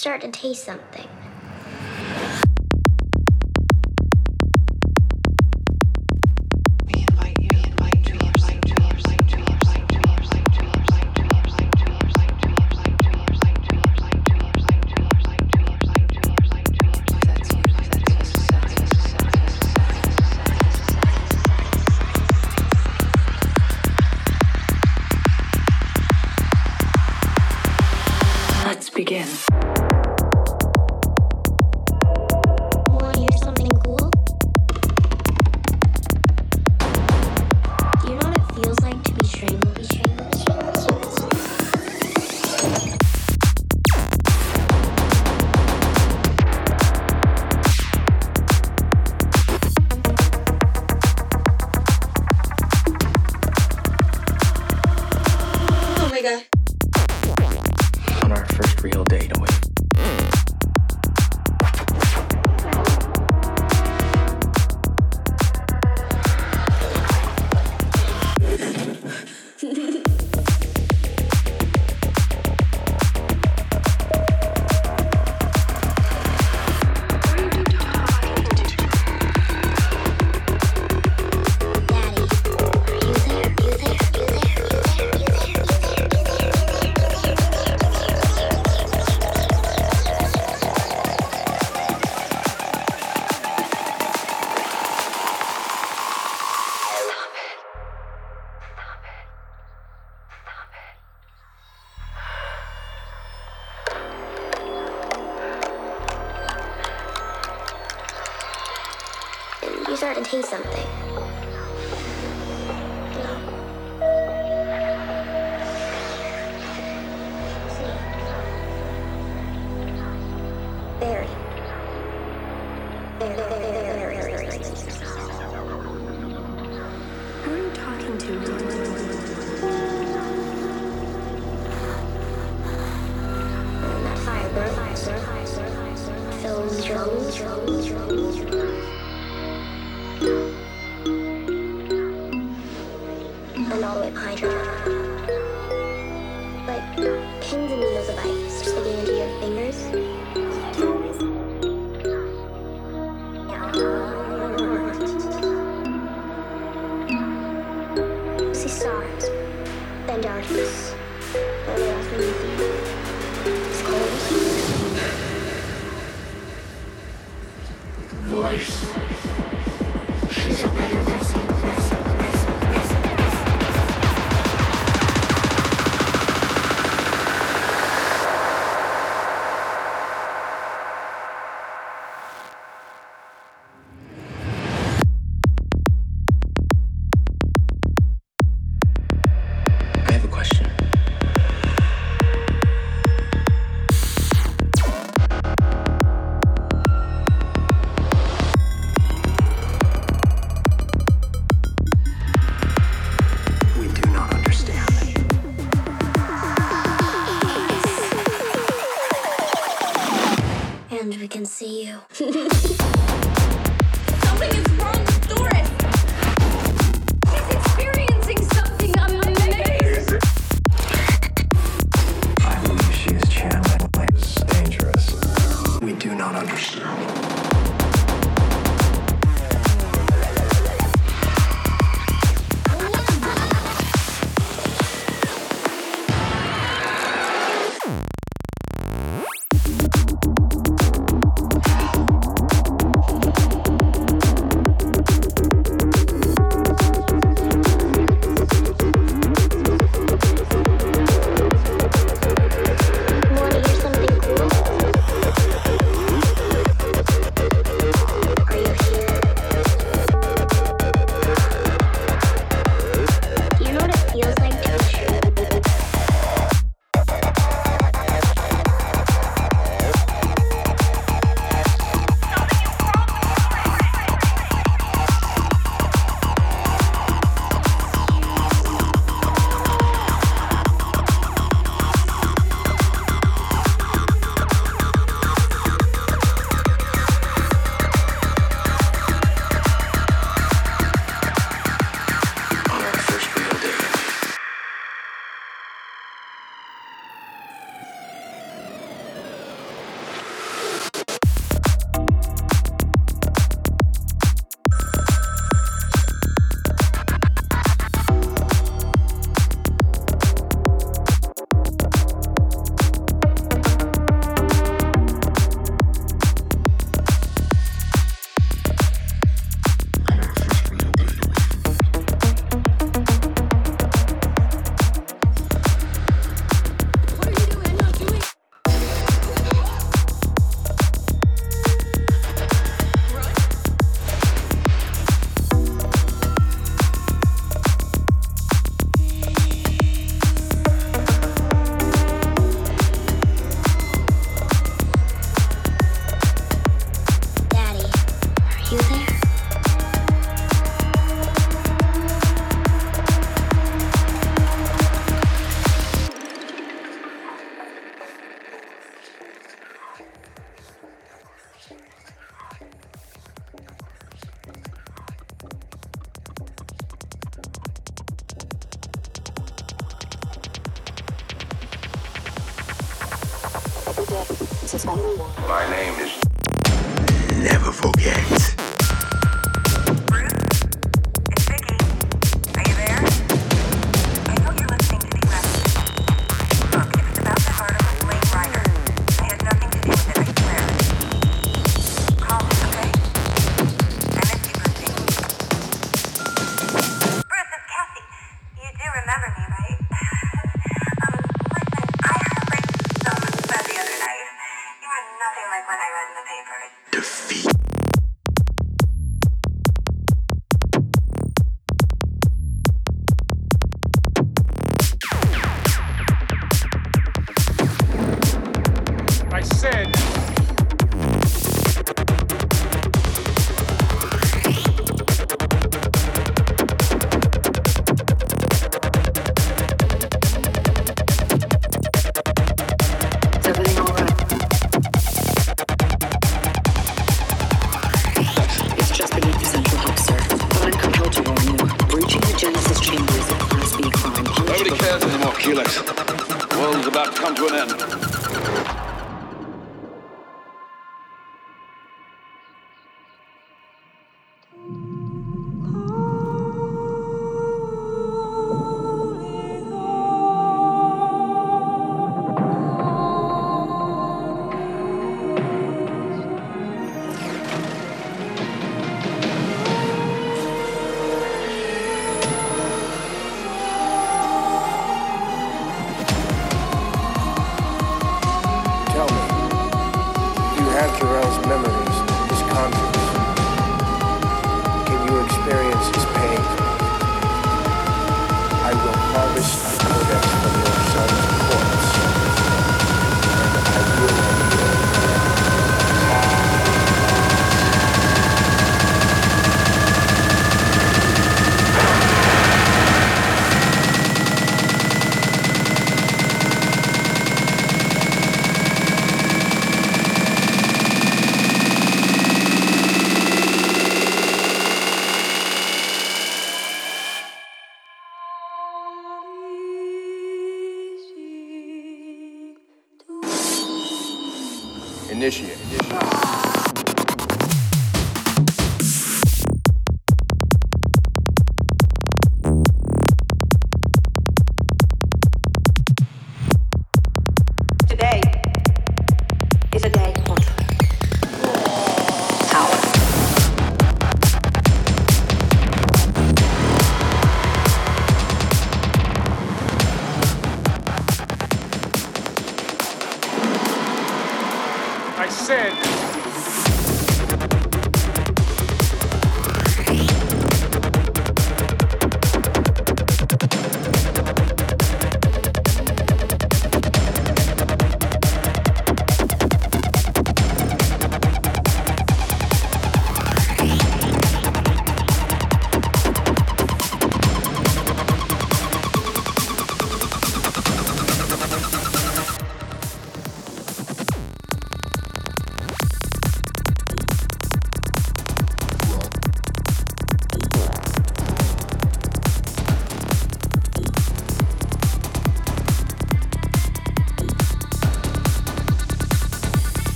start to taste something. See you.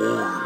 Yeah.